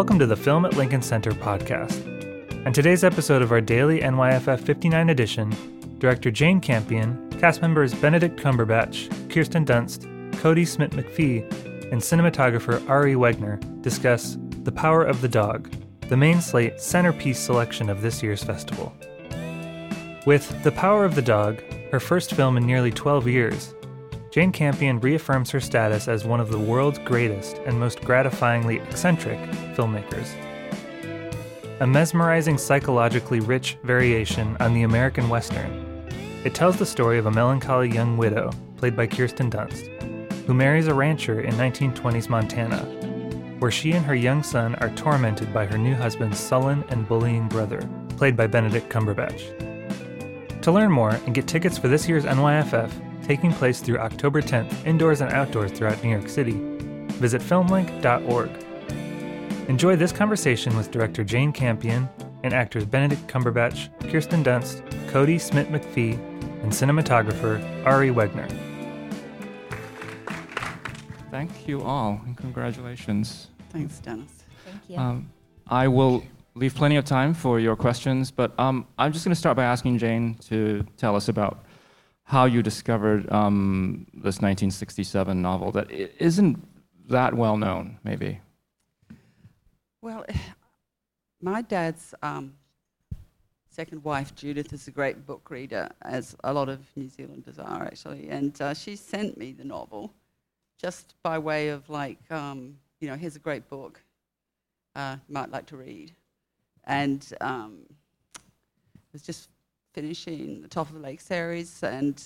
Welcome to the Film at Lincoln Center podcast. On today's episode of our daily NYFF 59 edition, director Jane Campion, cast members Benedict Cumberbatch, Kirsten Dunst, Kodi Smit-McPhee, and cinematographer Ari Wegner discuss The Power of the Dog, the main slate centerpiece selection of this year's festival. With The Power of the Dog, her first film in nearly 12 years, Jane Campion reaffirms her status as one of the world's greatest and most gratifyingly eccentric filmmakers. A mesmerizing, psychologically rich variation on the American Western, it tells the story of a melancholy young widow, played by Kirsten Dunst, who marries a rancher in 1920s Montana, where she and her young son are tormented by her new husband's sullen and bullying brother, played by Benedict Cumberbatch. To learn more and get tickets for this year's NYFF, taking place through October 10th, indoors and outdoors throughout New York City. Visit filmlinc.org. Enjoy this conversation with director Jane Campion and actors Benedict Cumberbatch, Kirsten Dunst, Kodi Smit-McPhee, and cinematographer Ari Wegner. Thank you all, and congratulations. Thanks, Dennis. Thank you. Um, I will leave plenty of time for your questions, but um, I'm just going to start by asking Jane to tell us about how you discovered um, this 1967 novel that isn't that well known, maybe. Well, my dad's um, second wife, Judith, is a great book reader, as a lot of New Zealanders are actually, and uh, she sent me the novel just by way of like, um, you know, here's a great book uh, you might like to read, and um, it was just finishing the Top of the Lake series, and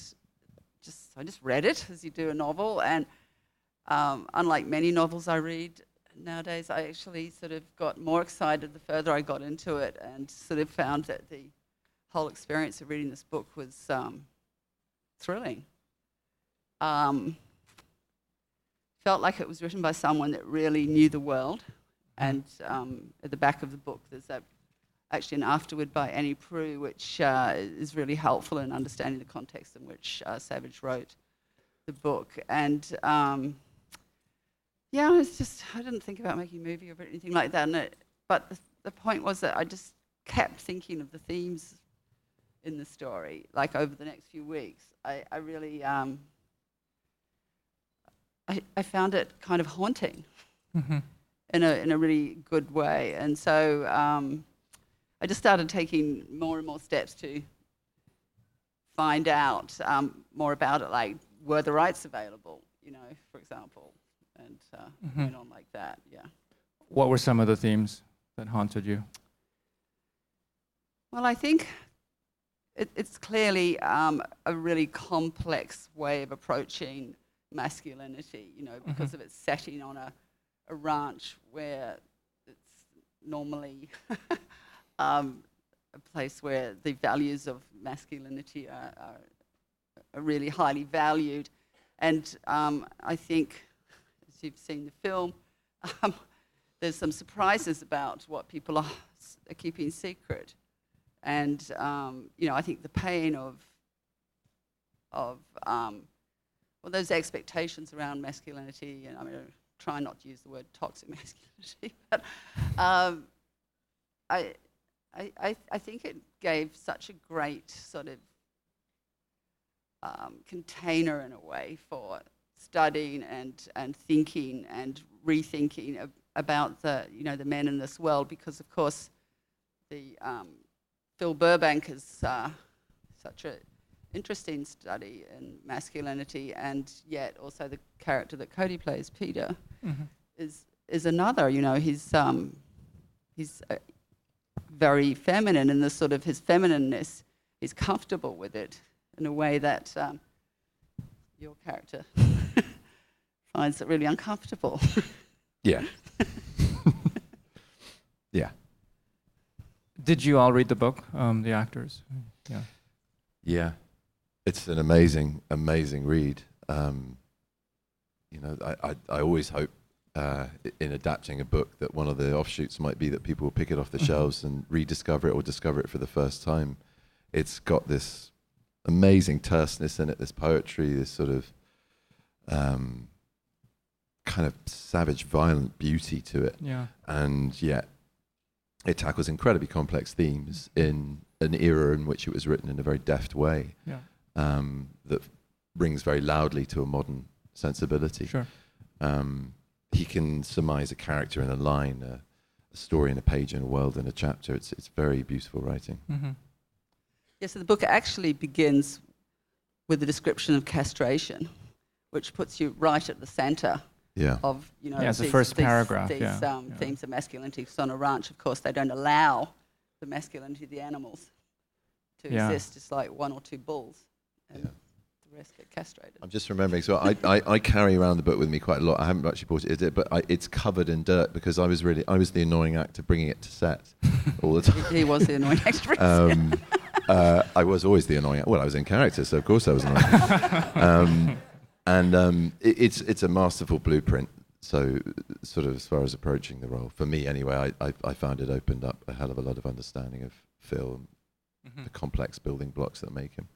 just I just read it as you do a novel, and um, unlike many novels I read nowadays, I actually sort of got more excited the further I got into it, and sort of found that the whole experience of reading this book was um, thrilling. Um, felt like it was written by someone that really knew the world, and um, at the back of the book, there's that actually an afterword by Annie Proulx, which uh, is really helpful in understanding the context in which uh, Savage wrote the book. And um, yeah, was just I didn't think about making a movie or anything like that. And it, but the, the point was that I just kept thinking of the themes in the story. Like over the next few weeks, I, I really um, I, I found it kind of haunting Mm-hmm. in a in a really good way. And so um, I just started taking more and more steps to find out um, more about it. Like, were the rights available? You know, for example, and uh, Mhm. went on like that. Yeah. What were some of the themes that haunted you? Well, I think it, it's clearly um, a really complex way of approaching masculinity, you know, because of its setting on a, a ranch where it's normally um, a place where the values of masculinity are, are, are really highly valued. And um, I think, as you've seen the film, um, there's some surprises about what people are, are keeping secret. And um, you know, I think the pain of of um, well, those expectations around masculinity, and I mean, I try not to use the word toxic masculinity, but um, I, I, I, I think it gave such a great sort of um, container in a way for studying and, and thinking and rethinking ab- about the you know the men in this world because of course the um, Phil Burbank is uh, such an interesting study in masculinity and yet also the character that Kodi plays Peter Mm-hmm. is is another you know he's um, he's uh, very feminine in the sort of his feminineness he's comfortable with it in a way that um, your character finds it really uncomfortable. Yeah. yeah. Did you all read the book, um, the actors? Yeah. Yeah. It's an amazing, amazing read. Um, you know, I, I, I always hope uh, in adapting a book that one of the offshoots might be that people will pick it off the Mhm. shelves and rediscover it or discover it for the first time. It's got this amazing terseness in it, this poetry, this sort of um, kind of savage, violent beauty to it, Yeah. and yet it tackles incredibly complex themes in an era in which it was written in a very deft way Yeah. um, that rings very loudly to a modern sensibility. Sure. Um, he can surmise a character in a line, a, a story in a page, in a world in a chapter. It's it's very beautiful writing. Mm-hmm. Yes, so the book actually begins with a description of castration, which puts you right at the centre Yeah, of you know Yeah, it's the first these, paragraph, These yeah, um, yeah. themes of masculinity. 'Cause on a ranch, of course, they don't allow the masculinity of the animals to Yeah. exist. It's like one or two bulls, and Yeah. the rest get castrated. I'm just remembering. So I, I, I carry around the book with me quite a lot. I haven't actually bought it, is it? But I, it's covered in dirt because I was really I was the annoying actor bringing it to set all the time. he, he was the annoying actress. Um, uh, I was always the annoying. Well, I was in character, so of course I was annoying. um, and um, it, it's it's a masterful blueprint. So, sort of as far as approaching the role, for me anyway, I, I, I found it opened up a hell of a lot of understanding of Phil and Mm-hmm. the complex building blocks that make him.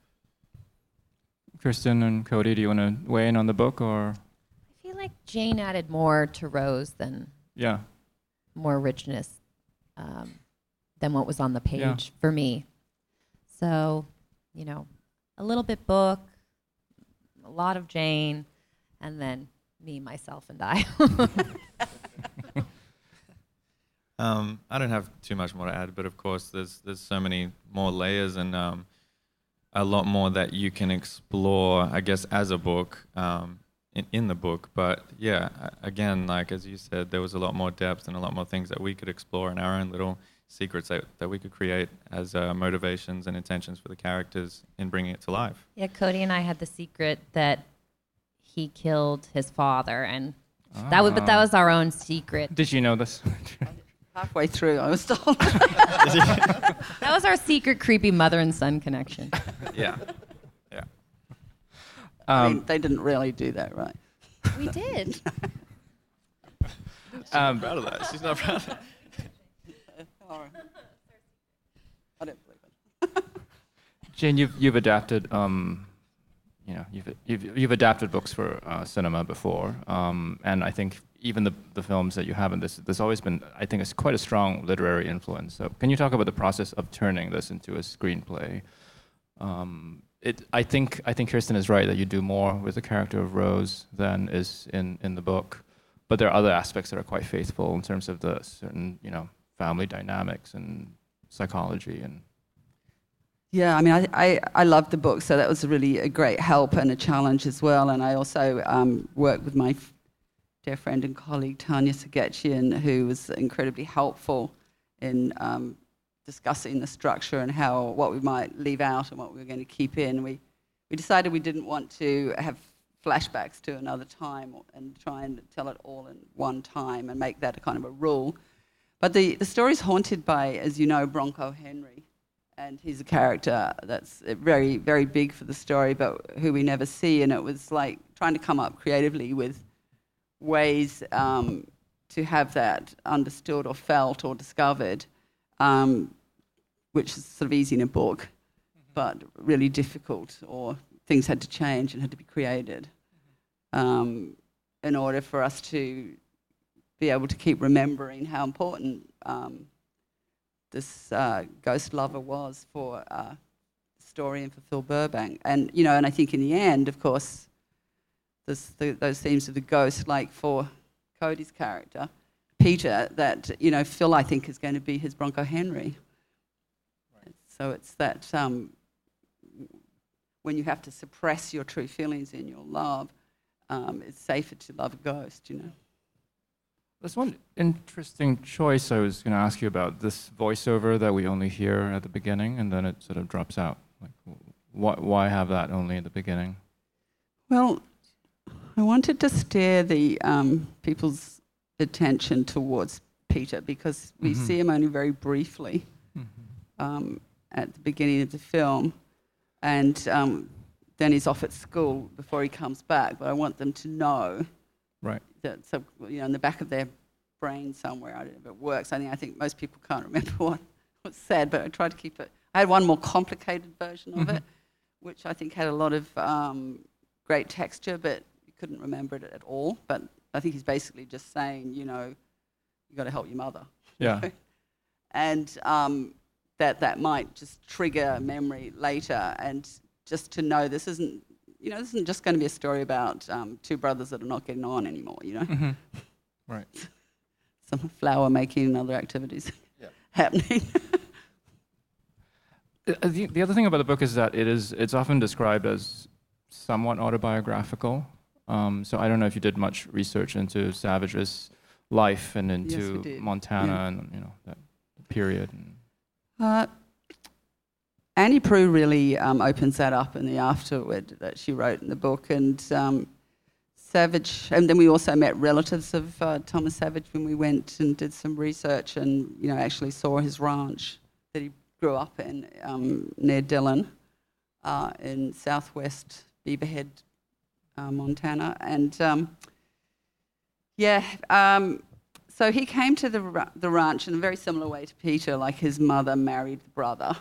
Kirsten and Kodi, do you want to weigh in on the book or? I feel like Jane added more to Rose than Yeah. more richness um, than what was on the page Yeah. for me. So, you know, a little bit book, a lot of Jane, and then me, myself, and I. Um, I don't have too much more to add, but of course, there's there's so many more layers and um, a lot more that you can explore, I guess, as a book um, in in the book. But yeah, again, like as you said, there was a lot more depth and a lot more things that we could explore in our own little secrets that, that we could create as uh, motivations and intentions for the characters in bringing it to life. yeah, Kodi and I had the secret that he killed his father, and that was, but that Ah. was our own secret. Did you know this? Halfway through, I was told. That was our secret, creepy mother and son connection. Yeah, yeah. I mean, um, they didn't really do that, right? We did. um, Proud of that. She's not proud of that. I don't believe it. Jane, you've you've adapted, um, you know, you've you've, you've adapted books for uh, cinema before, um, and I think even the the films that you have in this, there's always been, I think, it's quite a strong literary influence. So, can you talk about the process of turning this into a screenplay? Um, it, I think I think Kirsten is right that you do more with the character of Rose than is in in the book, but there are other aspects that are quite faithful in terms of the certain, you know, family dynamics and psychology and Yeah, I mean, I, I, I loved the book, so that was really a great help and a challenge as well. And I also um, worked with my dear friend and colleague Tanya Seghatchian, who was incredibly helpful in um, discussing the structure and how what we might leave out and what we were going to keep in. We we decided we didn't want to have flashbacks to another time and try and tell it all in one time and make that a kind of a rule. But the, the story's haunted by, as you know, Bronco Henry and he's a character that's uh, very, very big for the story, but who we never see. And it was like trying to come up creatively with ways um, to have that understood or felt or discovered, um, which is sort of easy in a book, but really difficult, or things had to change and had to be created um, in order for us to be able to keep remembering how important. Um, this uh, ghost lover was for uh, the story and for Phil Burbank. And, you know, and I think in the end, of course, this, the, those themes of the ghost, like for Kodi's character, Peter, that, you know, Phil, I think, is going to be his Bronco Henry. So it's that um, when you have to suppress your true feelings in your love, um, it's safer to love a ghost, you know. There's one interesting choice I was going to ask you about this voiceover that we only hear at the beginning and then it sort of drops out. Like, why, why have that only at the beginning? Well, I wanted to steer the um, people's attention towards Peter because we Mhm. see him only very briefly um, at the beginning of the film, and um, then he's off at school before he comes back. But I want them to know Right. that, so you know, in the back of their brain somewhere, I don't know if it works. I think I think most people can't remember what was said, but I tried to keep it. I had one more complicated version of Mhm. it, which I think had a lot of um, great texture, but couldn't remember it at all. But I think he's basically just saying, you know, you got to help your mother. Yeah. and um, that that might just trigger memory later, and just to know this isn't, you know, this isn't just going to be a story about um, two brothers that are not getting on anymore. You know, hmm Right. some flower making and other activities Yeah. happening. Uh, The, the other thing about the book is that it is it's often described as somewhat autobiographical. Um, so I don't know if you did much research into Savage's life and into did. Montana Yeah. and you know that period. And Uh, Annie Proulx really um, opens that up in the afterword that she wrote in the book, and um, Savage, and then we also met relatives of uh, Thomas Savage when we went and did some research, and you know actually saw his ranch that he grew up in um, near Dillon, uh, in southwest Beaverhead, uh, Montana, and um, yeah. Um, so he came to the, the ranch in a very similar way to Peter, like his mother married the brother.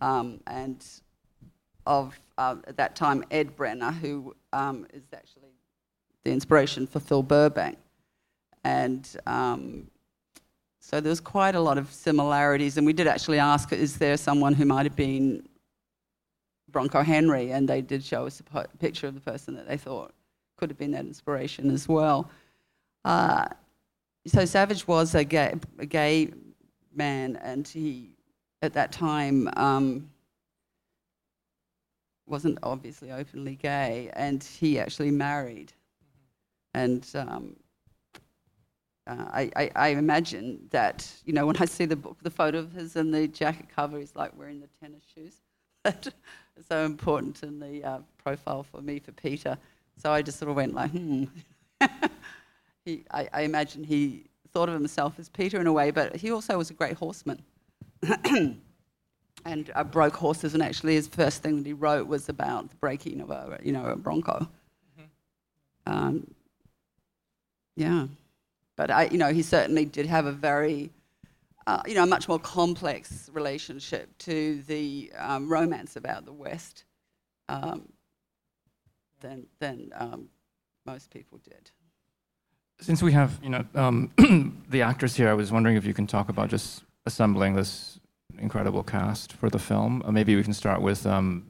Um, and of, uh, at that time, Ed Brenner, who um, is actually the inspiration for Phil Burbank. And um, so there was quite a lot of similarities. And we did actually ask, is there someone who might have been Bronco Henry? And they did show us a picture of the person that they thought could have been that inspiration as well. Uh, so Savage was a gay, a gay man, and he, at that time, um, wasn't obviously openly gay, and he actually married. And um, uh, I, I, I imagine that, you know, when I see the book, the photo of his and the jacket cover, he's like wearing the tennis shoes. That is so important in the uh, profile for me, for Peter. So I just sort of went like, hmm. he, I, I imagine he thought of himself as Peter in a way, but he also was a great horseman. and uh, broke horses, and actually his first thing that he wrote was about the breaking of a, you know, a bronco. Um, yeah, but I, you know, he certainly did have a very, uh, you know, a much more complex relationship to the um, romance about the West um, than than um, most people did. since we have you know um, the actors here, I was wondering if you can talk about just assembling this incredible cast for the film. Uh, maybe we can start with um,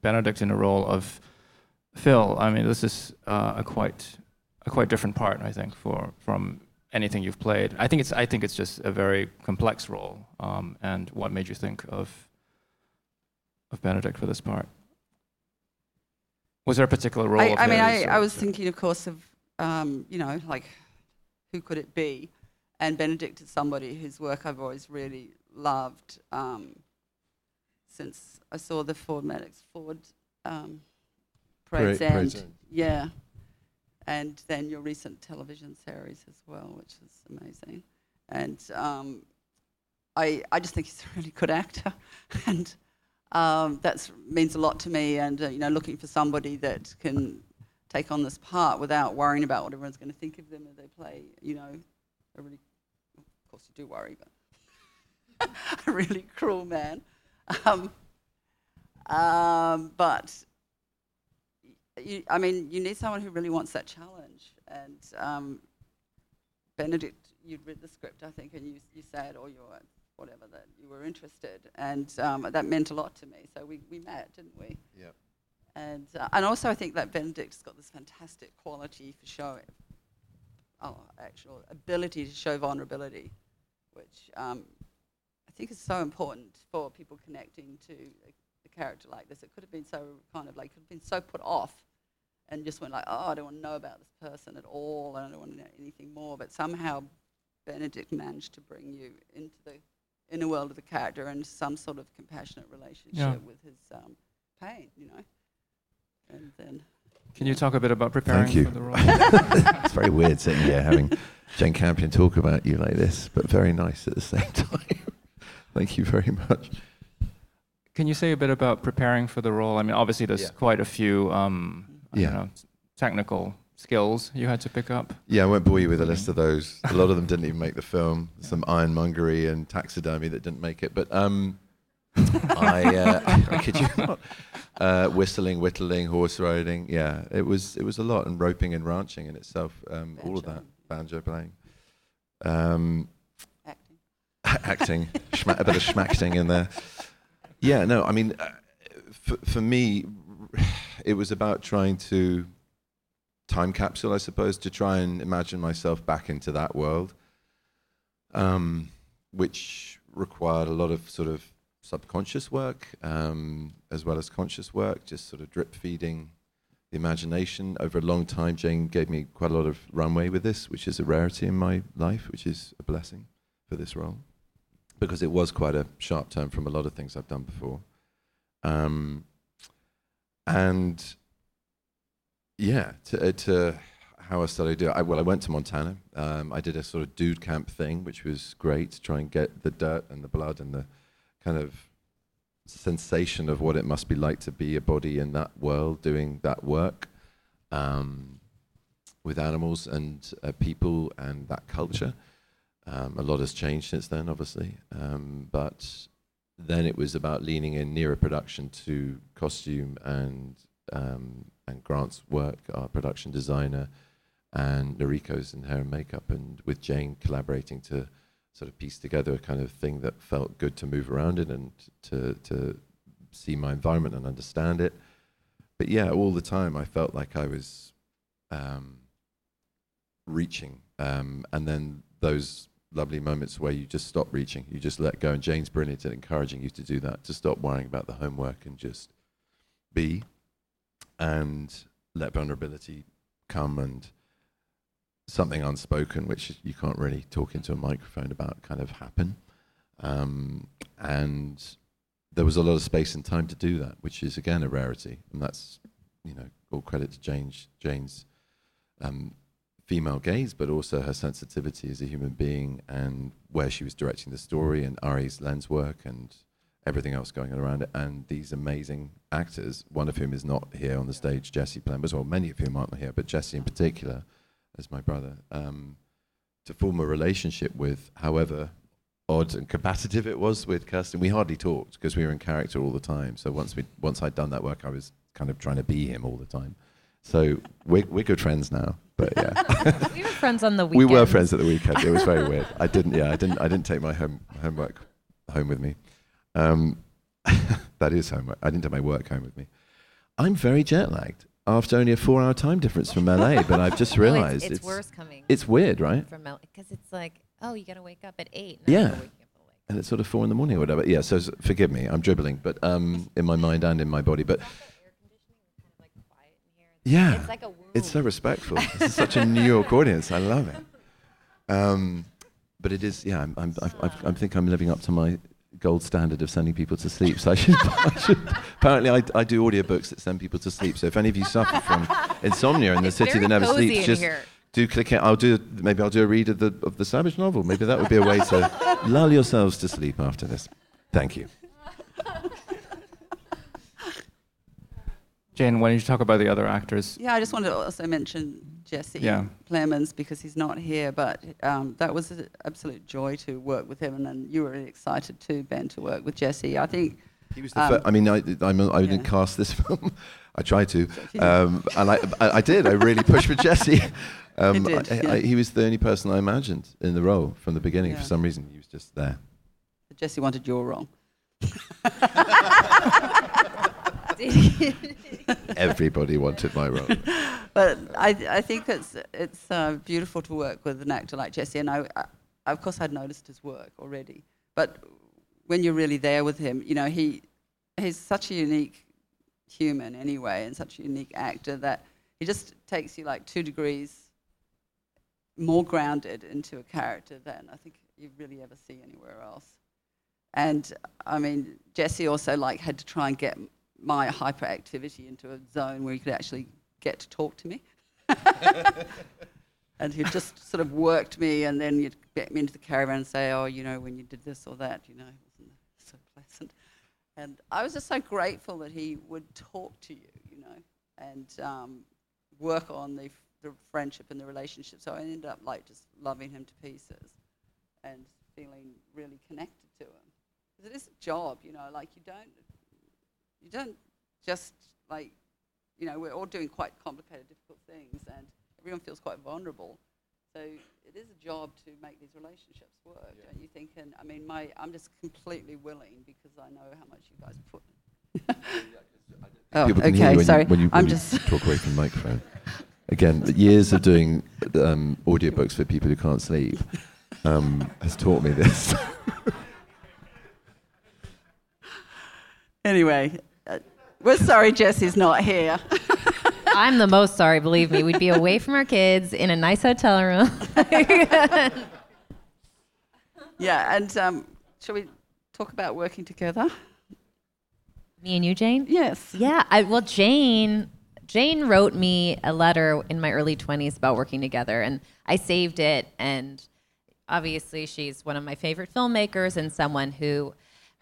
Benedict in the role of Phil. I mean, this is uh, a quite a quite different part, I think, for from anything you've played. I think it's I think it's just a very complex role. Um, and what made you think of of Benedict for this part? Was there a particular role? I, I mean, I, his, I or- was thinking, of course, of um, you know, like who could it be? And Benedict is somebody whose work I've always really loved um, since I saw the Ford Madox Ford um, Parade's Parade- Parade's End. End. Yeah, and then your recent television series as well, which is amazing. And um, I, I just think he's a really good actor, and um, that means a lot to me. And uh, you know, looking for somebody that can take on this part without worrying about what everyone's going to think of them as they play. You know, a really, of course, you do worry, but a really cruel man. Um, um, but you, I mean, you need someone who really wants that challenge. And um, Benedict, you'd read the script, I think, and you, you said, or you were, whatever, that you were interested. And um, that meant a lot to me. So we, we met, didn't we? Yeah. And, uh, and also, I think that Benedict's got this fantastic quality for showing, oh, actual ability to show vulnerability, which um, I think is so important for people connecting to a, a character like this. It could have been so kind of like, could have been so put off and just went like, oh, I don't want to know about this person at all, and I don't want to know anything more. But somehow Benedict managed to bring you into the inner world of the character and some sort of compassionate relationship Yeah. with his um, pain, you know. And then Can you talk a bit about preparing you. for the role? it's very weird sitting here having Jane Campion talk about you like this, but very nice at the same time. Thank you very much. Can you say a bit about preparing for the role? I mean, obviously, there's Yeah. quite a few um, I Yeah. don't know, technical skills you had to pick up. Yeah, I won't bore you with a list of those. A lot of them didn't even make the film. Some ironmongery and taxidermy that didn't make it. But um, I, uh, I kid you not. Uh, whistling, whittling, horse riding. Yeah, it was it was a lot, and roping and ranching in itself. Um, all of that banjo playing, um, Acting. acting, schma- a bit of schmacting in there. Yeah, no, I mean, uh, for, for me, it was about trying to time capsule, I suppose, to try and imagine myself back into that world, um, which required a lot of sort of subconscious work um, as well as conscious work, just sort of drip feeding the imagination. Over a long time, Jane gave me quite a lot of runway with this, which is a rarity in my life, which is a blessing for this role, because it was quite a sharp turn from a lot of things I've done before. Um, and yeah, to, uh, to how I started to do it. I, well, I went to Montana. Um, I did a sort of dude camp thing, which was great to try and get the dirt and the blood and the kind of sensation of what it must be like to be a body in that world doing that work um, with animals and uh, people and that culture. Um, a lot has changed since then, obviously, um, but then it was about leaning in nearer production to costume and um, and Grant's work, our production designer, and Noriko's in hair and makeup, and with Jane collaborating to sort of piece together a kind of thing that felt good to move around in and to to see my environment and understand it. But yeah, all the time I felt like I was um, reaching, um, and then those lovely moments where you just stop reaching, you just let go. And Jane's brilliant at encouraging you to do that, to stop worrying about the homework and just be and let vulnerability come and something unspoken, which you can't really talk into a microphone about, kind of happen. Um, and there was a lot of space and time to do that, which is again a rarity, and that's you know all credit to Jane's Jane's um, female gaze, but also her sensitivity as a human being and where she was directing the story and Ari's lens work and everything else going on around it. And these amazing actors, one of whom is not here on the stage, Jesse Plemons, well, many of whom aren't here, but Jesse in particular, as my brother, um, to form a relationship with, however odd and combative it was with Kirsten. We hardly talked because we were in character all the time. So once we once I'd done that work, I was kind of trying to be him all the time. So we're, we're good friends now. But yeah, we were friends on the weekend. we were friends at the weekend. It was very weird. I didn't. Yeah, I didn't. I didn't take my home homework home with me. Um, that is homework. I didn't take my work home with me. I'm very jet lagged after only a four-hour time difference from LA. but I've just Oh, it's- realised it's, worse coming It's weird, right? from because it's like, oh, you got to wake up at eight. Yeah. you're waking up at like- And it's sort of four in the morning or whatever. Yeah. So forgive me. I'm dribbling, but um, in my mind and in my body. But yeah, It's like a womb. It's so respectful. this is such a New York audience. I love it. Um, but it is, yeah. I'm, I'm, I, I, I think I'm living up to my gold standard of sending people to sleep. So I should, I should apparently, I, I do audiobooks that send people to sleep. So if any of you suffer from insomnia in the It's city that never sleeps, just here. do click it. I'll do maybe I'll do a read of the of the Savage novel. Maybe that would be a way to lull yourselves to sleep after this. Thank you. Jane, why don't you talk about the other actors? Yeah, I just wanted to also mention Jesse Yeah. Plemons because he's not here, but um, that was an absolute joy to work with him, and then you were really excited too, Ben, to work with Jesse. I think He was the Um, fir- I mean, I, I'm, I yeah. didn't cast this film. I tried to, um, and I, I, I did. I really pushed for Jesse. Um, did, I, yeah. I, he was the only person I imagined in the role from the beginning. Yeah. For some reason, he was just there. Jesse wanted your role. Everybody wanted my role. But I, I think it's it's uh, beautiful to work with an actor like Jesse, and I, I, of course, I'd noticed his work already. But when you're really there with him, you know, he he's such a unique human anyway, and such a unique actor that he just takes you like two degrees more grounded into a character than I think you really ever see anywhere else. And I mean, Jesse also like had to try and get my hyperactivity into a zone where he could actually get to talk to me. and he just sort of worked me, and then you'd get me into the caravan and say, "Oh, you know, when you did this or that, you know, it wasn't so pleasant." And I was just so grateful that he would talk to you, you know, and um, work on the, the friendship and the relationship. So I ended up like just loving him to pieces and feeling really connected to him. Because it is a job, you know. Like you don't, you don't just like, you know, we're all doing quite complicated, difficult things, and everyone feels quite vulnerable. So it is a job to make these relationships work, don't you think? And I mean, my I'm just completely willing because I know how much you guys put. oh, People can hear okay, you when sorry. You, when I'm you just. talk away from the microphone. Again, years of doing um, audiobooks for people who can't sleep um, has taught me this. Anyway, we're sorry Jesse's not here. I'm the most sorry, believe me. We'd be away from our kids in a nice hotel room. yeah, and um, shall we talk about working together? Me and you, Jane? Yes. Yeah. I, well, Jane, Jane wrote me a letter in my early 20s about working together, and I saved it. And obviously, she's one of my favorite filmmakers and someone who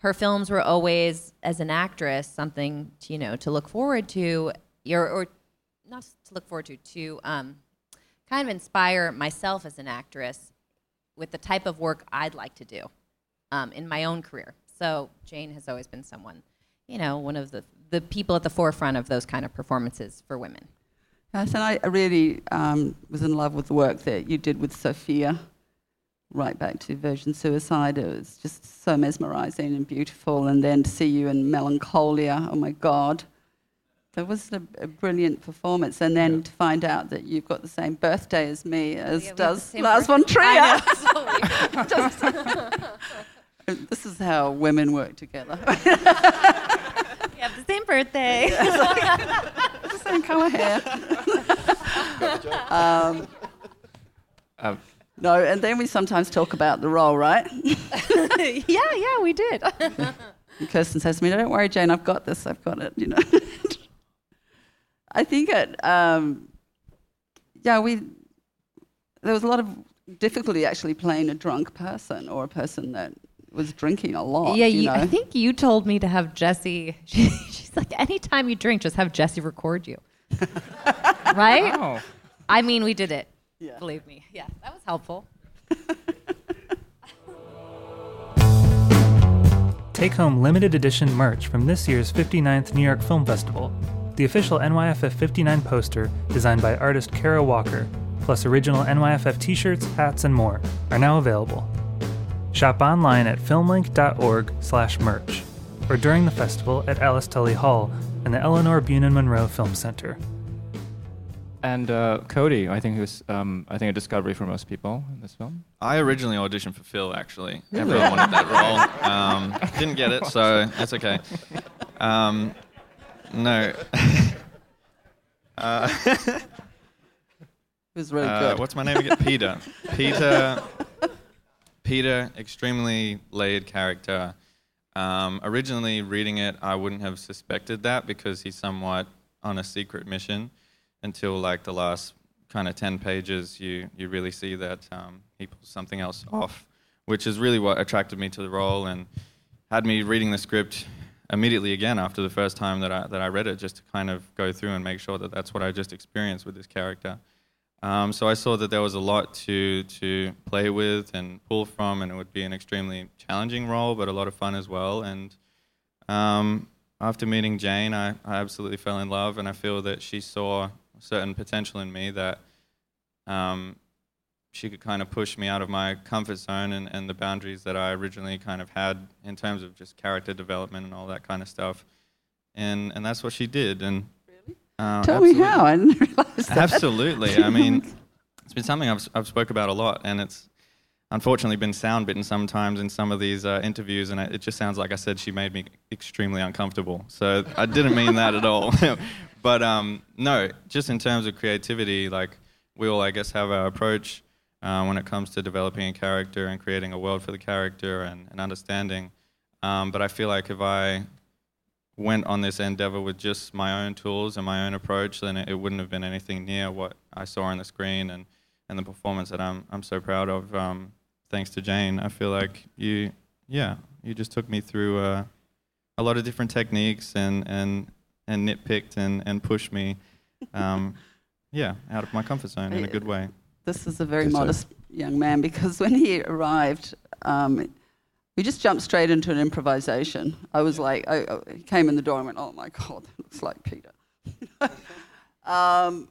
her films were always, as an actress, something to, you know to look forward to, or, or not to look forward to, to um, kind of inspire myself as an actress with the type of work I'd like to do um, in my own career. So Jane has always been someone, you know, one of the, the people at the forefront of those kind of performances for women. Yes, and I really um, was in love with the work that you did with Sophia, right back to Virgin Suicide. It was just so mesmerizing and beautiful. And then to see you in Melancholia, oh my God. That was a, a brilliant performance. And then to find out that you've got the same birthday as me, as Yeah, we have the does same Lars von Trier. Know, totally. this is how women work together. we have the same birthday. the same colour hair. um, Uh, no, and then we sometimes talk about the role, right? yeah, yeah, we did. And Kirsten says to me, "Don't worry, Jane. I've got this. I've got it." You know. I think it. Um, yeah, we. There was a lot of difficulty actually playing a drunk person or a person that was drinking a lot. yeah, you, you, know? I think you told me to have Jesse. She, she's like, anytime you drink, just have Jesse record you. right? oh. I mean, we did it. Yeah. Believe me. Yeah, that was helpful. Take home limited edition merch from this year's 59th New York Film Festival. The official NYFF 59 poster, designed by artist Kara Walker, plus original NYFF t shirts, hats, and more, are now available. Shop online at filmlinc.org/merch or during the festival at Alice Tully Hall and the Elinor Bunin Munroe Film Center. And uh, Kodi, I think who's um, I think a discovery for most people in this film. I originally auditioned for Phil, actually. Everyone wanted that role. Um, didn't get it, so that's okay. Um, no. uh, it was really uh, good. what's my name again? Peter. Peter. Peter, extremely layered character. Um, originally, reading it, I wouldn't have suspected that because he's somewhat on a secret mission until like the last kind of 10 pages, you, you really see that um, he pulls something else off, which is really what attracted me to the role and had me reading the script immediately again after the first time that I, that I read it, just to kind of go through and make sure that that's what I just experienced with this character. Um, so I saw that there was a lot to to play with and pull from, and it would be an extremely challenging role, but a lot of fun as well. And um, after meeting Jane, I, I absolutely fell in love, and I feel that she saw certain potential in me that um, she could kind of push me out of my comfort zone and, and the boundaries that I originally kind of had in terms of just character development and all that kind of stuff. And and that's what she did. And uh, Tell absolutely. me how. I didn't realize that. Absolutely. I mean, it's been something I've, I've spoke about a lot, and it's unfortunately been sound bitten sometimes in some of these uh, interviews, and it just sounds like I said she made me extremely uncomfortable. So I didn't mean that at all. but um, no, just in terms of creativity, like we all, I guess, have our approach uh, when it comes to developing a character and creating a world for the character and, and understanding. Um, but I feel like if I went on this endeavor with just my own tools and my own approach, then it, it wouldn't have been anything near what I saw on the screen and, and the performance that I'm I'm so proud of. Um, thanks to Jane, I feel like you, yeah, you just took me through uh, a lot of different techniques and and and nitpicked and and pushed me, um, yeah, out of my comfort zone in a good way. This is a very Guess so. modest young man because when he arrived, um, we just jumped straight into an improvisation. I was like, I, I came in the door and went, oh my God, that looks like Peter. um,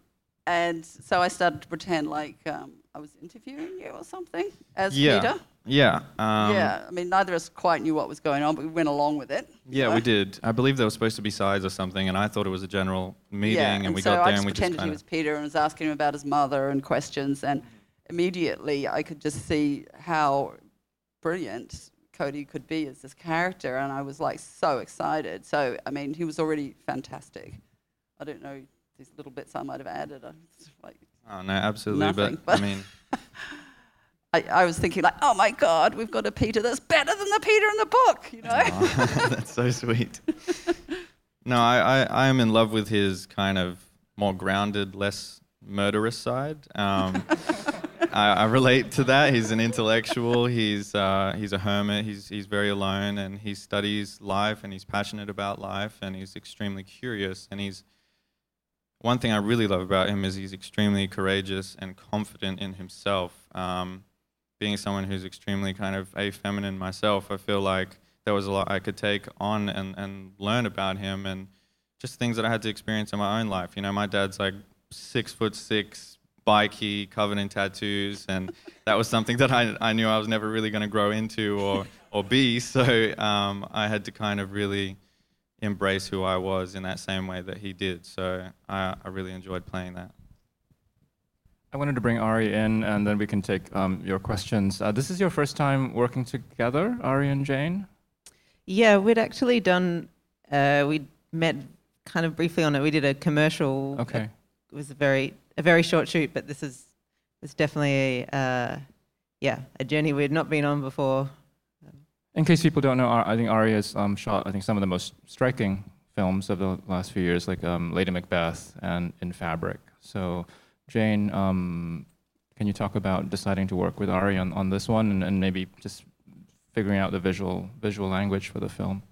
and so I started to pretend like um, I was interviewing you or something as yeah. Peter. Yeah. Um, yeah, I mean, neither of us quite knew what was going on, but we went along with it. Yeah, know? we did. I believe there was supposed to be sides or something, and I thought it was a general meeting, yeah, and, we so got I there just and we just pretended kind he was Peter and was asking him about his mother and questions, and immediately I could just see how brilliant Kodi could be as this character, and I was like so excited. So I mean, he was already fantastic. I don't know these little bits I might have added. I like, Oh no, absolutely. Nothing, but, but- I mean, I, I was thinking like, oh my God, we've got a Peter that's better than the Peter in the book, you know? Aw, that's so sweet. No, I, I, I am in love with his kind of more grounded, less murderous side. Um, I, I relate to that. He's an intellectual. He's uh, he's a hermit. He's he's very alone, and he studies life, and he's passionate about life, and he's extremely curious. And he's one thing I really love about him is he's extremely courageous and confident in himself. Um, being someone who's extremely kind of a feminine myself, I feel like there was a lot I could take on and, and learn about him and just things that I had to experience in my own life. You know, my dad's like six foot six, bikey, covered in tattoos, and that was something that I, I knew I was never really going to grow into or, or be. So um, I had to kind of really embrace who I was in that same way that he did. So I, I really enjoyed playing that. I wanted to bring Ari in, and then we can take um, your questions. Uh, this is your first time working together, Ari and Jane. Yeah, we'd actually done. Uh, we met kind of briefly on it. We did a commercial. Okay. It was a very a very short shoot, but this is it's definitely a, uh, yeah a journey we'd not been on before. In case people don't know, I think Ari has um, shot, I think, some of the most striking films of the last few years, like um, Lady Macbeth and In Fabric. So, Jane, um, can you talk about deciding to work with Ari on, on this one, and, and maybe just figuring out the visual visual language for the film?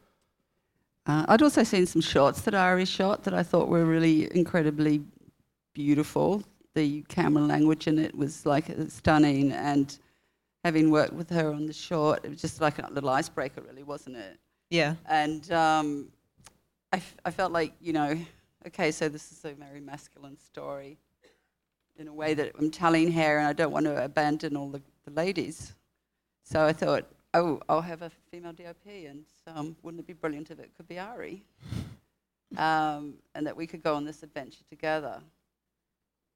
Uh, I'd also seen some shots that Ari shot that I thought were really incredibly beautiful. The camera language in it was like stunning, and having worked with her on the short, it was just like a little icebreaker, really, wasn't it? Yeah, And um, I, f- I felt like, you know, okay, so this is a very masculine story in a way that I'm telling her, and I don't want to abandon all the, the ladies. So I thought, oh, I'll have a female DOP, and um, wouldn't it be brilliant if it could be Ari? Um, and that we could go on this adventure together.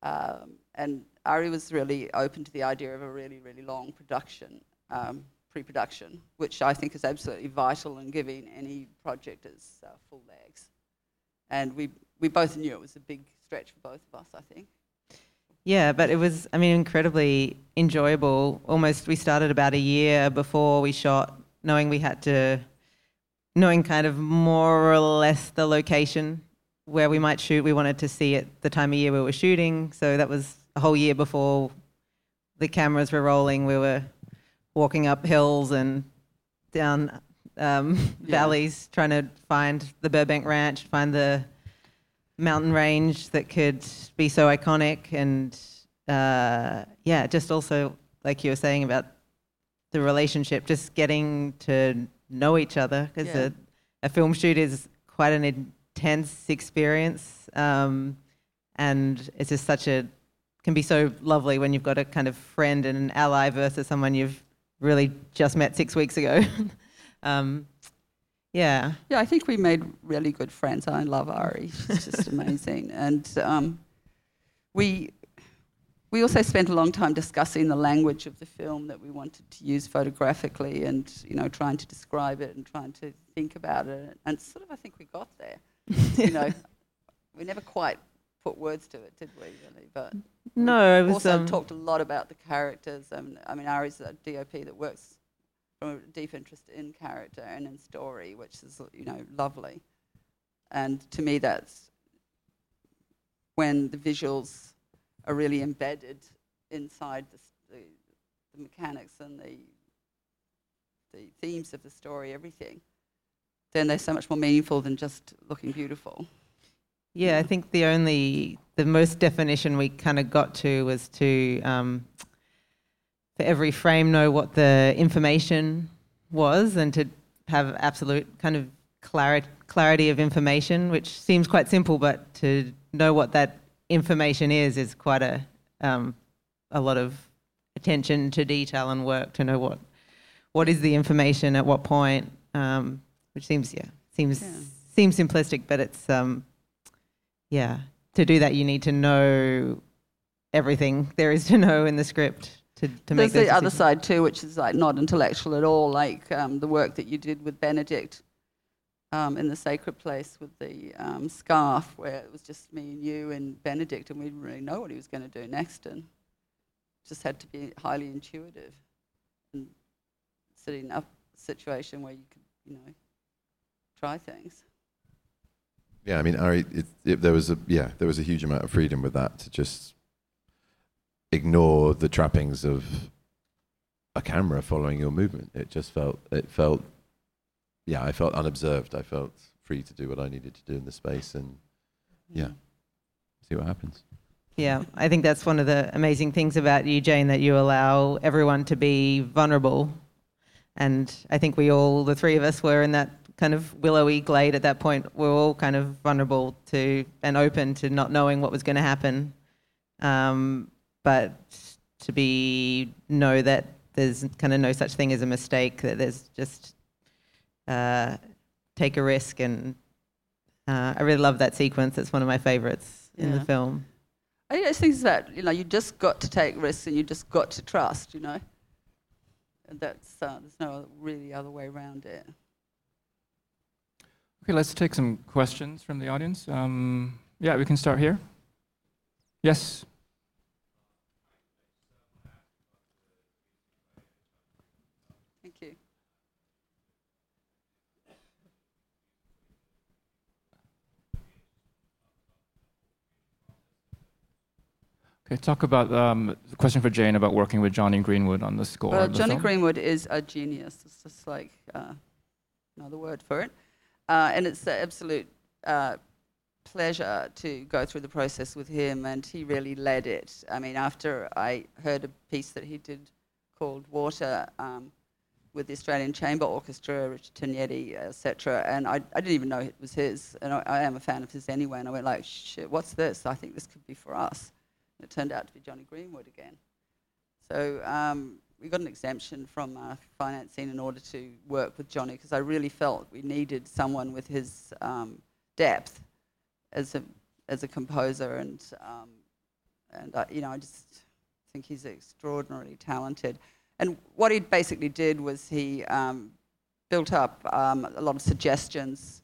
Um, and Ari was really open to the idea of a really, really long production, um, pre-production, which I think is absolutely vital in giving any project its uh, full legs. And we, we both knew it was a big stretch for both of us, I think. yeah, but it was I mean incredibly enjoyable. Almost we started about a year before we shot, knowing we had to, knowing kind of more or less the location where we might shoot. We wanted to see it the time of year we were shooting, so that was a whole year before the cameras were rolling. We were walking up hills and down um, Yeah. valleys trying to find the Burbank Ranch, find the mountain range that could be so iconic. And uh, yeah, just also, like you were saying about the relationship, just getting to know each other because Yeah. a, a film shoot is quite an intense experience. Um, and it's just such a, can be so lovely when you've got a kind of friend and an ally versus someone you've really just met six weeks ago. um, yeah. Yeah, I think we made really good friends. I love Ari; she's just amazing. And um, we we also spent a long time discussing the language of the film that we wanted to use photographically, and you know, trying to describe it and trying to think about it. And sort of, I think we got there. you know, we never quite put words to it, did we? Really, but No, it was also um, talked a lot about the characters. Um, I mean, Ari's a DOP that works from a deep interest in character and in story, which is you know lovely. And to me, that's when the visuals are really embedded inside the, the, the mechanics and the the themes of the story, everything. Then they're so much more meaningful than just looking beautiful. Yeah, I think the only, the most definition we kind of got to was to, um, for every frame, know what the information was and to have absolute kind of clarity, clarity of information, which seems quite simple, but to know what that information is is quite a um, a lot of attention to detail and work to know what what is the information at what point, um, which seems yeah seems Yeah. seems simplistic, but it's um, yeah to do that you need to know everything there is to know in the script to, to make There's the those other side too, which is like not intellectual at all, like um, the work that you did with Benedict um, in the sacred place with the um, scarf, where it was just me and you and Benedict, and we didn't really know what he was going to do next, and just had to be highly intuitive and setting up a situation where you could, you know, try things. Yeah, I mean, Ari, it, it, there was a yeah, there was a huge amount of freedom with that to just ignore the trappings of a camera following your movement. It just felt it felt yeah, I felt unobserved. I felt free to do what I needed to do in the space and yeah, mm-hmm. see what happens. Yeah, I think that's one of the amazing things about you, Jane, that you allow everyone to be vulnerable. And I think we all, the three of us, were in that kind of willowy glade at that point. We're all kind of vulnerable to and open to not knowing what was going to happen. Um, but to be know that there's kind of no such thing as a mistake. That there's just uh, take a risk, and uh, I really love that sequence. It's one of my favorites in the film. I just think it's that you know you just got to take risks and you just got to trust, you know. And that's uh, there's no really other way around it. Okay, let's take some questions from the audience. Um, yeah, we can start here. Yes. Thank you. Okay, talk about um, the question for Jane about working with Jonny Greenwood on the score. Well, Jonny. Greenwood is a genius. It's just like uh, another word for it. Uh, and it's an absolute uh, pleasure to go through the process with him, and he really led it. I mean, after I heard a piece that he did called Water um, with the Australian Chamber Orchestra, Richard Tognetti, etc., and I, I didn't even know it was his, and I, I am a fan of his anyway, and I went like, shit, what's this? I think this could be for us. And it turned out to be Jonny Greenwood again. So um, we got an exemption from uh, financing in order to work with Jonny because I really felt we needed someone with his um, depth as a as a composer, and um, and I, you know I just think he's extraordinarily talented. And what he basically did was he um, built up um, a lot of suggestions.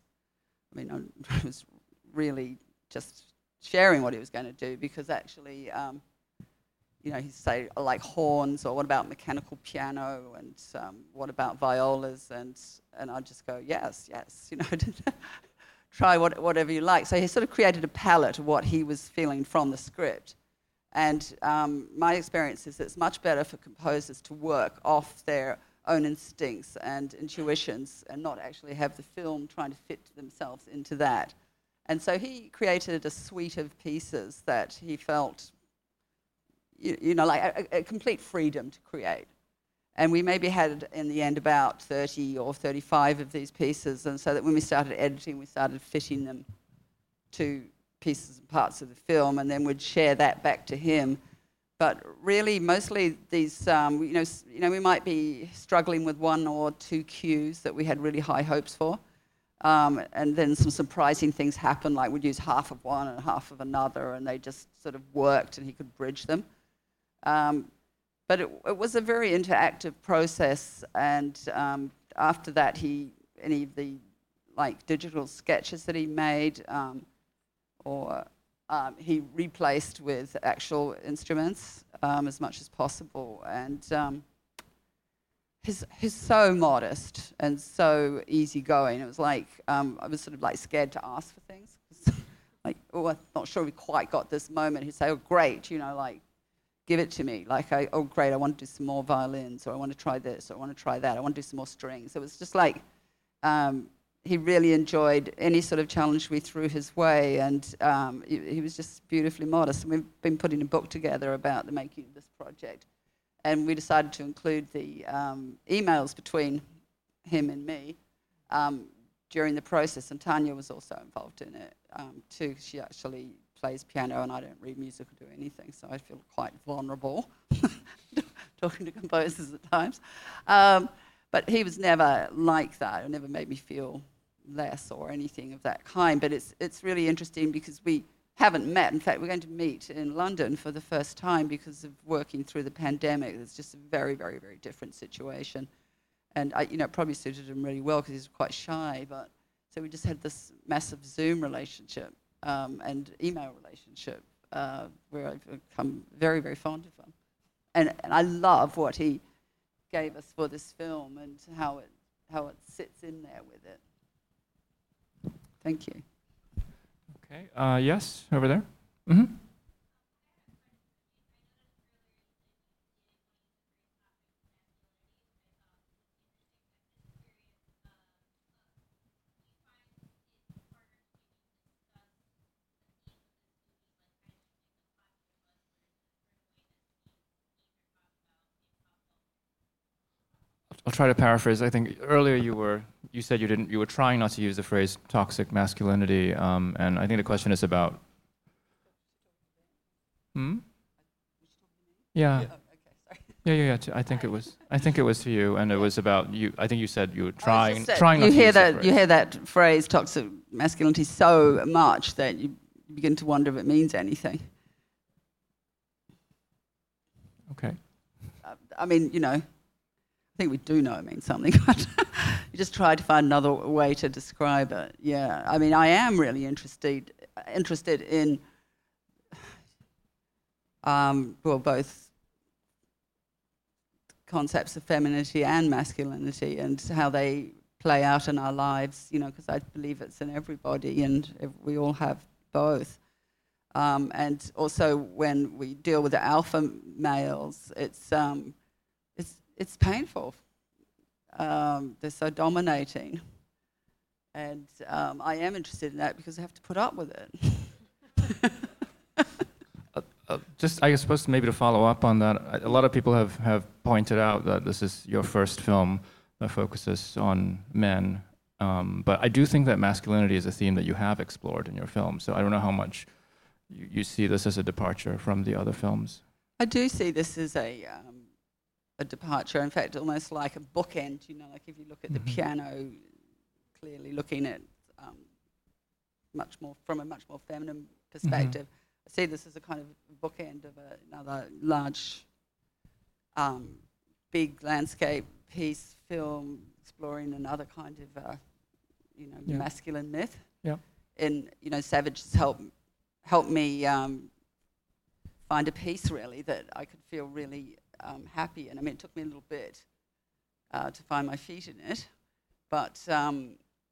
I mean, I was really just sharing what he was going to do because actually. You know, he'd say, like horns, or what about mechanical piano, and um, what about violas? And, and I'd just go, yes, yes, you know, try what, whatever you like. So he sort of created a palette of what he was feeling from the script. And um, my experience is it's much better for composers to work off their own instincts and intuitions and not actually have the film trying to fit themselves into that. And so he created a suite of pieces that he felt you, you know, like a, a complete freedom to create. And we maybe had in the end about 30 or 35 of these pieces, and so that when we started editing, we started fitting them to pieces and parts of the film, and then we'd share that back to him. But really, mostly these, um, you know, you know, we might be struggling with one or two cues that we had really high hopes for, um, and then some surprising things happened, like we'd use half of one and half of another, and they just sort of worked, and he could bridge them. Um, but it, it was a very interactive process, and um, after that, he any of the like digital sketches that he made, um, or um, he replaced with actual instruments um, as much as possible, and he's he's so modest and so easygoing. It was like um, I was sort of like scared to ask for things. like, oh, I'm not sure we quite got this moment. He'd say, oh, great, you know, like give it to me. Like, I, oh, great, I want to do some more violins, or I want to try this, or I want to try that. I want to do some more strings. It was just like um, he really enjoyed any sort of challenge we threw his way, and um, he, he was just beautifully modest. And we've been putting a book together about the making of this project, and we decided to include the um, emails between him and me um, during the process. And Tanya was also involved in it um, too. She actually plays piano, and I don't read music or do anything, so I feel quite vulnerable talking to composers at times. Um, but he was never like that. It never made me feel less or anything of that kind. But it's it's really interesting because we haven't met. In fact, we're going to meet in London for the first time because of working through the pandemic. It's just a very, very, very different situation. And I, you know, it probably suited him really well because he's quite shy. But so we just had this massive Zoom relationship um, and email relationship uh, where I've become very, very fond of him. And, and I love what he gave us for this film and how it, how it sits in there with it. Thank you. Okay. Uh, yes, over there. hmm I'll try to paraphrase. I think earlier you were you said you didn't you were trying not to use the phrase toxic masculinity, um, and I think the question is about. Hmm. Yeah. Yeah, yeah, yeah. t- I think it was. I think it was to you, and it was about you. I think you said you were trying, just saying, trying not you to hear use the that you hear that phrase toxic masculinity so much that you begin to wonder if it means anything. Okay. Uh, I mean, you know, I think we do know it means something, but you just try to find another way to describe it. Yeah, I mean, I am really interested interested in um, well, both concepts of femininity and masculinity and how they play out in our lives. You know, because I believe it's in everybody, and we all have both. Um, and also, when we deal with the alpha males, it's um, it's painful. Um, they're so dominating, and um, I am interested in that because I have to put up with it. Uh, just, I suppose, maybe to follow up on that, a a lot of people have, have pointed out that this is your first film that focuses on men. Um, but I do think that masculinity is a theme that you have explored in your film. So I don't know how much you, you see this as a departure from the other films. I do see this as a um, a departure. In fact, almost like a bookend. You know, like if you look at the Mhm. piano, clearly looking at um, much more from a much more feminine perspective. I see this as a kind of bookend of a, another large, um, big landscape piece film exploring another kind of, uh, you know, Yeah. masculine myth. Yeah. And you know, Savage has helped helped me um, find a piece really that I could feel really um, happy in. I mean, it took me a little bit uh, to find my feet in it, but um,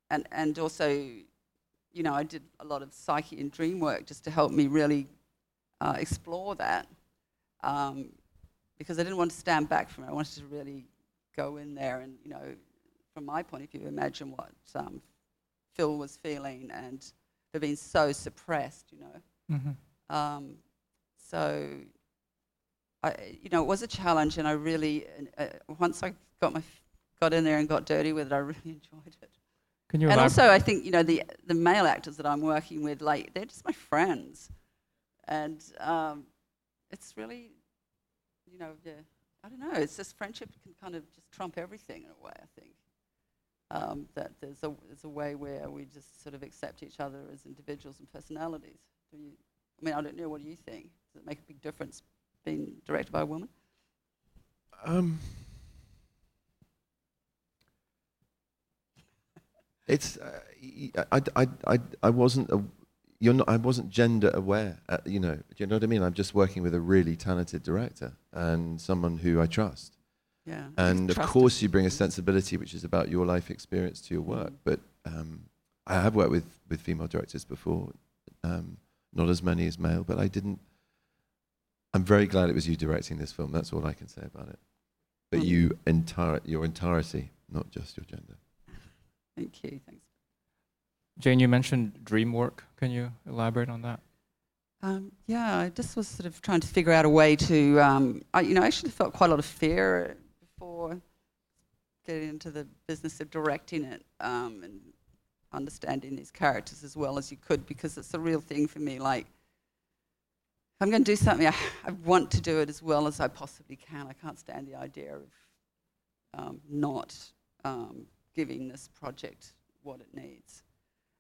and and also, you know, I did a lot of psyche and dream work just to help me really uh, explore that, um, because I didn't want to stand back from it. I wanted to really go in there and, you know, from my point of view, imagine what um, Phil was feeling and had been so suppressed, you know. Mm-hmm. Um, so, I, you know, it was a challenge, and I really, uh, once I got my got in there and got dirty with it, I really enjoyed it. Can you and elaborate? also, I think you know the the male actors that I'm working with, like they're just my friends, and um, it's really, you know, yeah, I don't know. It's just friendship can kind of just trump everything in a way. I think um, that there's a there's a way where we just sort of accept each other as individuals and personalities. Do you? I mean, I don't know. What do you think? Does it make a big difference being directed by a woman? Um, it's uh, I, I, I, I wasn't a, you're not I wasn't gender aware. Uh, you know, do you know what I mean? I'm just working with a really talented director and someone who I trust. Yeah. And of course, you bring a sensibility which is about your life experience to your work. Mm. But um, I have worked with with female directors before, um, not as many as male, but I didn't. I'm very glad it was you directing this film. That's all I can say about it. But Mm. you entire your entirety, not just your gender. Thank you. Thanks. Jane, you mentioned dream work. Can you elaborate on that? Um, yeah, I just was sort of trying to figure out a way to, um, I, you know, I actually felt quite a lot of fear before getting into the business of directing it um, and understanding these characters as well as you could because it's a real thing for me. Like, if I'm going to do something, I, I want to do it as well as I possibly can. I can't stand the idea of um, not um, giving this project what it needs.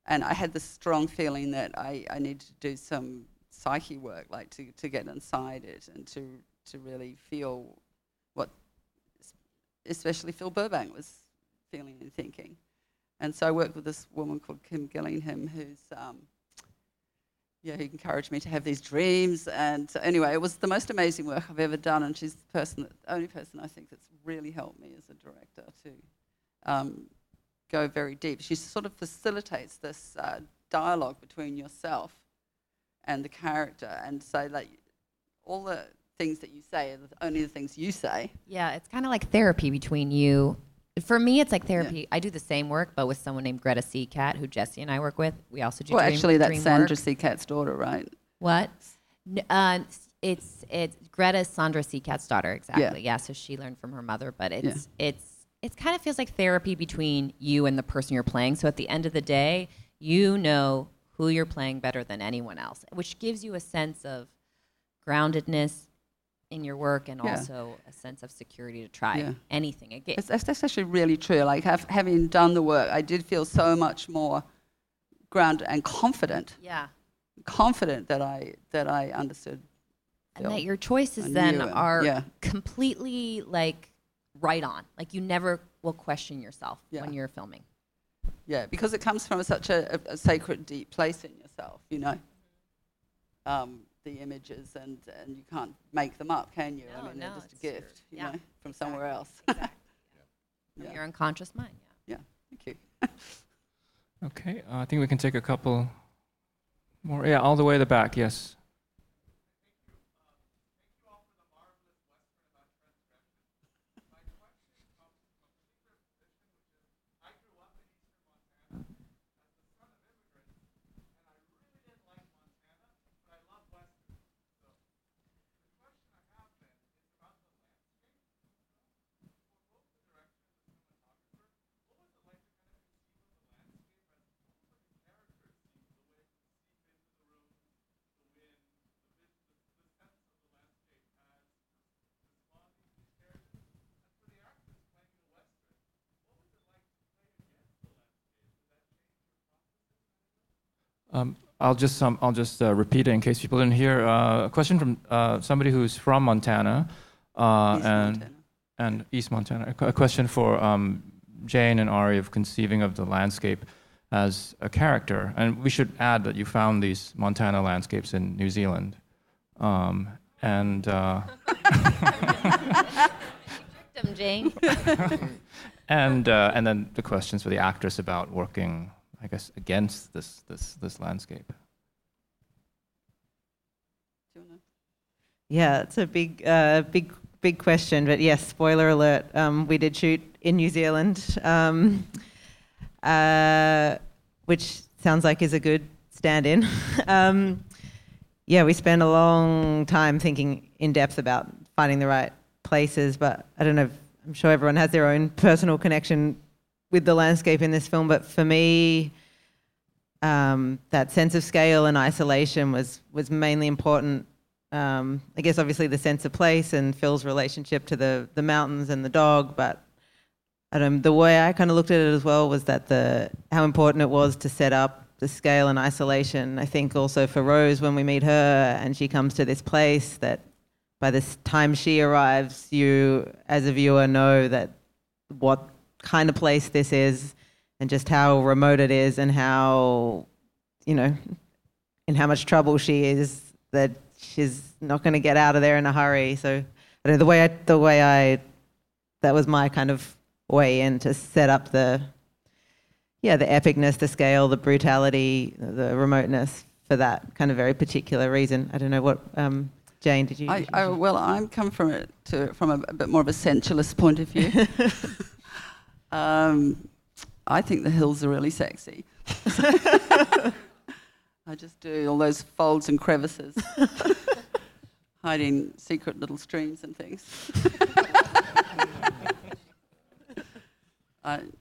And I had this strong feeling that I, I needed to do some psyche work, like to, to get inside it and to, to really feel what, especially Phil Burbank was feeling and thinking. And so I worked with this woman called Kim Gillingham, who's, um, yeah, who encouraged me to have these dreams. And anyway, it was the most amazing work I've ever done. And she's the person, that, the only person I think that's really helped me as a director to um, go very deep. She sort of facilitates this uh, dialogue between yourself and the character, and so like all the things that you say are only the things you say. Yeah, it's kind of like therapy between you. For me, it's like therapy. I do the same work, but with someone named Greta Seacat, who Jesse and I work with. We also do. well, dream, actually, that's Sandra. Seacat's daughter, right? What? Uh, it's it's Greta Sandra Seacat's daughter, exactly. Yeah. So she learned from her mother, but it's it's it kind of feels like therapy between you and the person you're playing. So at the end of the day, you know who you're playing better than anyone else, which gives you a sense of groundedness in your work and Yeah. also a sense of security to try Yeah. anything again. That's, that's actually really true. Like have, having done the work, I did feel so much more grounded and confident, Yeah. confident that I that I understood. and that your choices then and- are yeah. completely like right on. Like you never will question yourself when you're filming. Yeah, because it comes from such a, a, a sacred, deep place in yourself, you know. Um, the images, and, and you can't make them up, can you? I No, mean, they're no, just a it's your- gift, you yeah, know, from somewhere else. From Yeah. your unconscious mind. Yeah. Thank you. Okay, uh, I think we can take a couple more. Yeah, all the way to the back. Yes. Um, I'll just um, I'll just uh, repeat it in case people didn't hear. Uh, a question from uh, somebody who's from Montana, uh, East and Montana. and East Montana. A, question for um, Jane and Ari of conceiving of the landscape as a character. And we should add that you found these Montana landscapes in New Zealand, um, and. Uh, Jane. and uh, and then the questions for the actress about working, I guess, against this this this landscape. Yeah, it's a big, uh, big, big question. But yes, spoiler alert: um, we did shoot in New Zealand, um, uh, which sounds like is a good stand-in. um, yeah, we spent a long time thinking in depth about finding the right places, but I don't know. I'm sure everyone has their own personal connection with the landscape in this film, but for me, um, that sense of scale and isolation was was mainly important. Um, I guess obviously the sense of place and Phil's relationship to the the mountains and the dog, but I don't, the way I kind of looked at it as well was that the how important it was to set up the scale and isolation. I think also for Rose when we meet her and she comes to this place that by the time she arrives, you as a viewer know that what kind of place this is and just how remote it is and how you know in how much trouble she is that she's not going to get out of there in a hurry so I don't know, the way I the way I that was my kind of way in to set up the yeah the epicness the scale the brutality the remoteness for that kind of very particular reason I don't know what um, Jane did you I, I, well, I'm come from it to from a, a bit more of a sensualist point of view. um, I think the hills are really sexy. I just do all those folds and crevices, hiding secret little streams and things.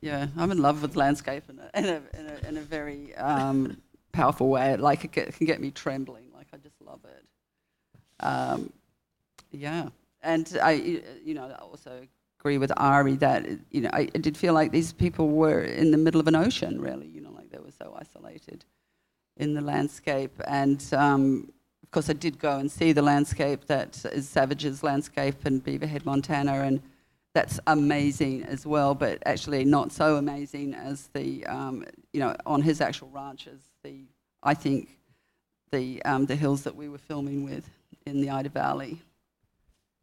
Yeah, I'm in love with landscape in a, in a, in a, in a very um, powerful way. Like it, get, it can get me trembling. Like I just love it. Um, yeah, and I, you know, also agree with Ari that you know I, I did feel like these people were in the middle of an ocean, really. You know, like they were so isolated in the landscape, and um, of course I did go and see the landscape that is Savage's landscape in Beaverhead, Montana, and that's amazing as well, but actually not so amazing as the, um, you know, on his actual ranch as the, I think, the, um, the hills that we were filming with in the Ida Valley.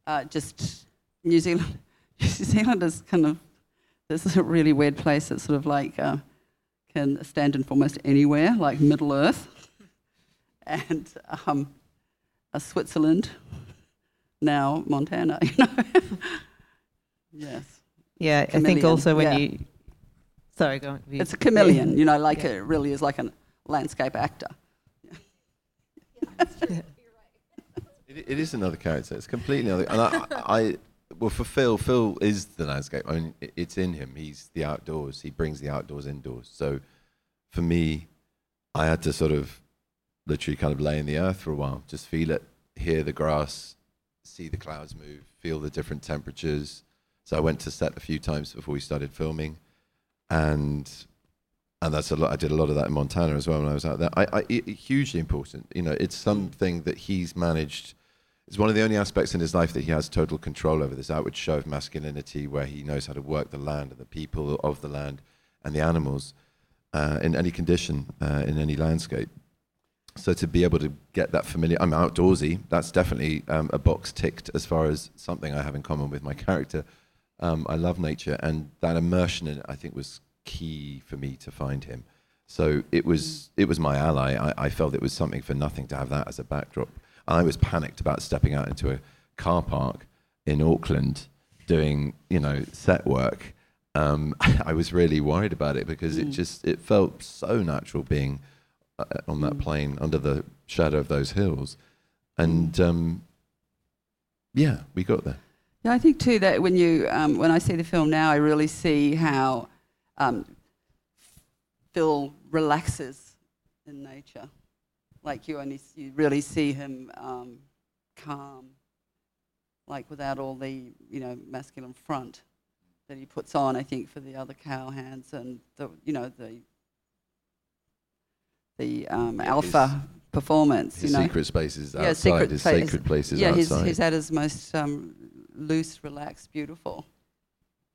Uh, just New Zealand, Zealand is kind of, this is a really weird place. It's sort of like, uh, can stand in for almost anywhere, like Middle Earth. and um, uh, Switzerland, now Montana, you know. Yes. Yeah, I think also when yeah. you. Sorry, go on. You- It's a chameleon, you know, like Yeah. it really is like a landscape actor. It, it is another character. It's completely other. And I, I, well, for Phil, Phil is the landscape. I mean, it's in him. He's the outdoors. He brings the outdoors indoors. So, for me, I had to sort of literally kind of lay in the earth for a while, just feel it, hear the grass, see the clouds move, feel the different temperatures. So I went to set a few times before we started filming, and and that's a lot. I did a lot of that in Montana as well when I was out there. I, I hugely important. You know, it's something that he's managed. It's one of the only aspects in his life that he has total control over. This outward show of masculinity, where he knows how to work the land and the people of the land and the animals uh, in any condition, uh, in any landscape. So to be able to get that familiar, I'm outdoorsy. That's definitely um, a box ticked as far as something I have in common with my character. Um, I love nature, and that immersion in it, I think, was key for me to find him. So it was it was my ally. I, I felt it was something for nothing to have that as a backdrop. I was panicked about stepping out into a car park in Auckland doing you know set work. Um, I was really worried about it because it Mm. just it felt so natural being uh, on that Mm. plain under the shadow of those hills, and um, yeah, we got there. Yeah, I think too that when you um, when I see the film now, I really see how um, Phil relaxes in nature. Like you only you really see him um, calm, like without all the you know masculine front that he puts on. I think for the other cowhands and the you know the the um, alpha his- performance. His you know. secret spaces Yeah, outside. secret his place- sacred places yeah, he's, outside. he's at his most um, loose, relaxed, beautiful.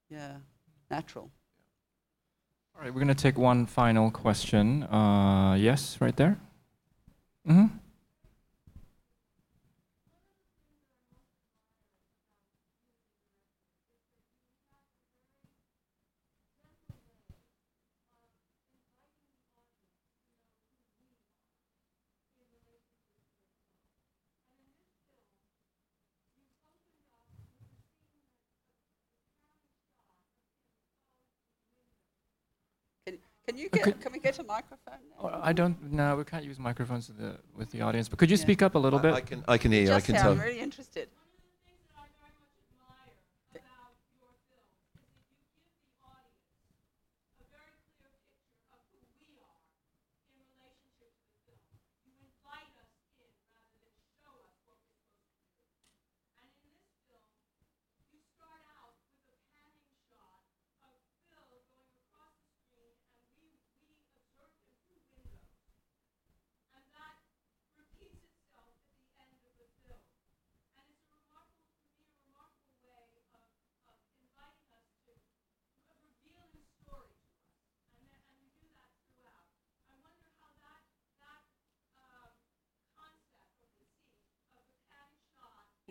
Yeah, natural. All right, we're going to take one final question. Uh, yes, right there. Hmm Can you Uh, get? could- Can we get a microphone? Oh, I don't. No, we can't use microphones with the, with the audience. But could you Yeah. speak up a little I, bit? I can I can hear you. I Just can here, tell. I'm really interested.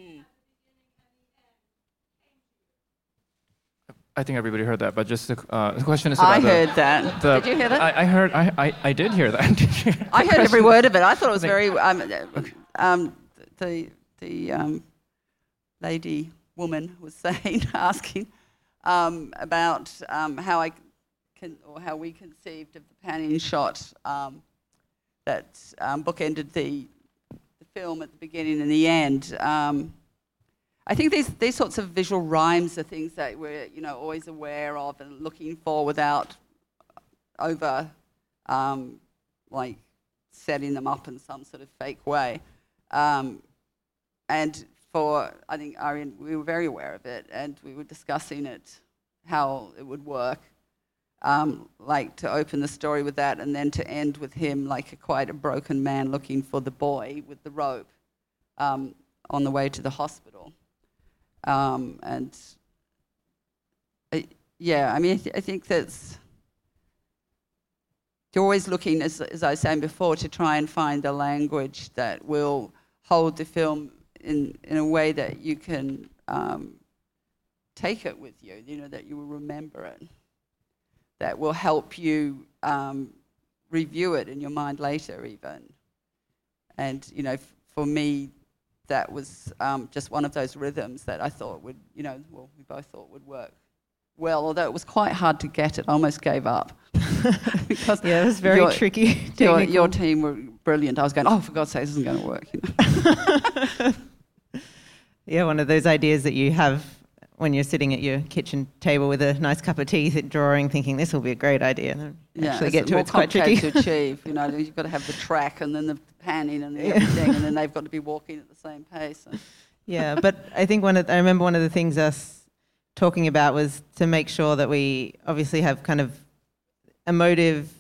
Hmm. I think everybody heard that. But just the, uh, the question is about I the, heard that. the- Did you hear that? I, I heard. I, I, I did hear that. Did you hear I the heard every word of it. I thought it was very. Um, um, the the um, lady woman was saying, asking um, about um, how I can or how we conceived of the panning shot um, that um, bookended the the film at the beginning and the end. Um, I think these these sorts of visual rhymes are things that we're you know always aware of and looking for without over um, like setting them up in some sort of fake way. Um, and for I think Ari and, we were very aware of it, and we were discussing it, how it would work. Um, like to open the story with that, and then to end with him like a, quite a broken man looking for the boy with the rope um, on the way to the hospital. Um, and I, yeah, I mean, I, th- I think that's you're always looking, as, as I was saying before, to try and find the language that will hold the film in, in a way that you can um, take it with you, you know, that you will remember it, that will help you um, review it in your mind later, even. And, you know, f- for me, that was um, just one of those rhythms that I thought would, you know, well, we both thought would work well, although it was quite hard to get it. I almost gave up. because yeah, it was very your, tricky. Your, your, team were brilliant. I was going, oh, for God's sake, this isn't going to work. You know? yeah, one of those ideas that you have when you're sitting at your kitchen table with a nice cup of tea, drawing, thinking this will be a great idea. And yeah, actually get to it's quite tricky to achieve. You know, you've got to have the track and then the panning and the yeah. everything, and then they've got to be walking at the same pace. yeah, but I think one of I remember one of the things us talking about was to make sure that we obviously have kind of emotive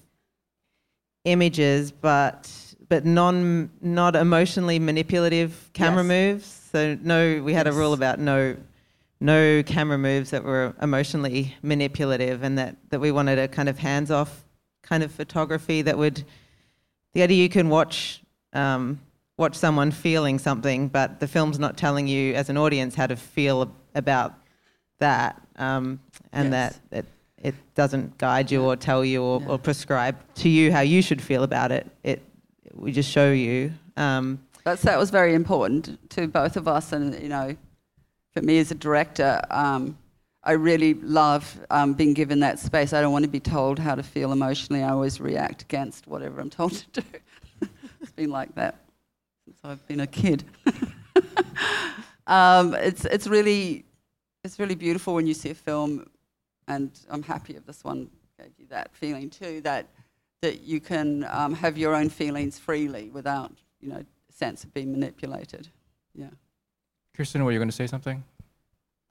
images, but but non not emotionally manipulative camera yes. moves. So no, we had yes. a rule about no no camera moves that were emotionally manipulative, and that that we wanted a kind of hands off kind of photography that would the idea you can watch. Um, watch someone feeling something, but the film's not telling you as an audience how to feel about that, um, and yes. that it, it doesn't guide you or tell you or, or, prescribe to you how you should feel about it. It we just show you. Um, That's that was very important to both of us, and you know, for me as a director. Um, I really love um, being given that space. I don't want to be told how to feel emotionally. I always react against whatever I'm told to do. it's been like that since I've been a kid. um, it's it's really it's really beautiful when you see a film, and I'm happy if this one gave you that feeling too. That that you can um, have your own feelings freely without you know sense of being manipulated. Yeah. Kirsten, were you going to say something?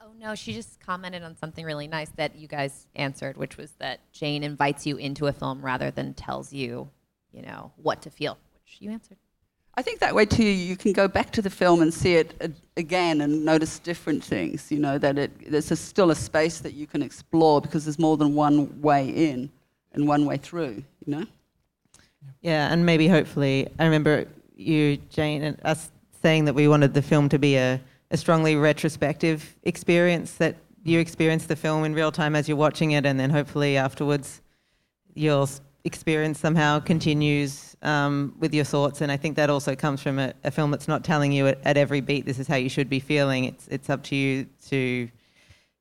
Oh no, she just commented on something really nice that you guys answered, which was that Jane invites you into a film rather than tells you, you know, what to feel, which you answered. I think that way too, you can go back to the film and see it uh, again and notice different things. You know that it, there's a, still a space that you can explore because there's more than one way in and one way through. You know. Yeah, and maybe hopefully, I remember you, Jane, and us saying that we wanted the film to be a, a strongly retrospective experience that you experience the film in real time as you're watching it, and then hopefully afterwards you'll experience somehow continues um, with your thoughts. And I think that also comes from a, a film that's not telling you at, at, every beat this is how you should be feeling. It's it's up to you to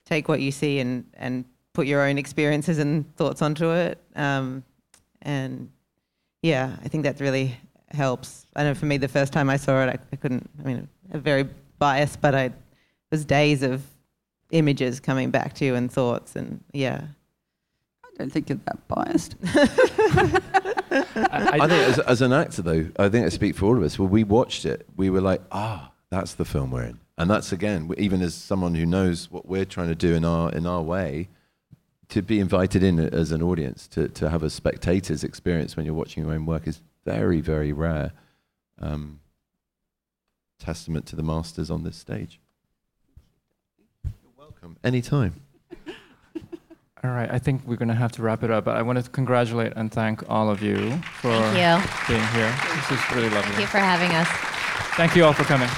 take what you see and and put your own experiences and thoughts onto it. Um, and yeah, I think that really helps. I know for me, the first time I saw it, I, I couldn't. I mean, a very biased, but I it was days of images coming back to you and thoughts, and yeah, I don't think you're that biased. I, I, think as, as, an actor, though, I think I speak for all of us. When we watched it, we were like, ah, that's the film we're in. And that's, again, even as someone who knows what we're trying to do in our, in our way, to be invited in as an audience, to, to have a spectator's experience when you're watching your own work is very, very rare. Um, testament to the masters on this stage. You're welcome. Anytime. All right, I think we're going to have to wrap it up. But I want to congratulate and thank all of you for you. being here. This is really lovely. Thank you for having us. Thank you all for coming.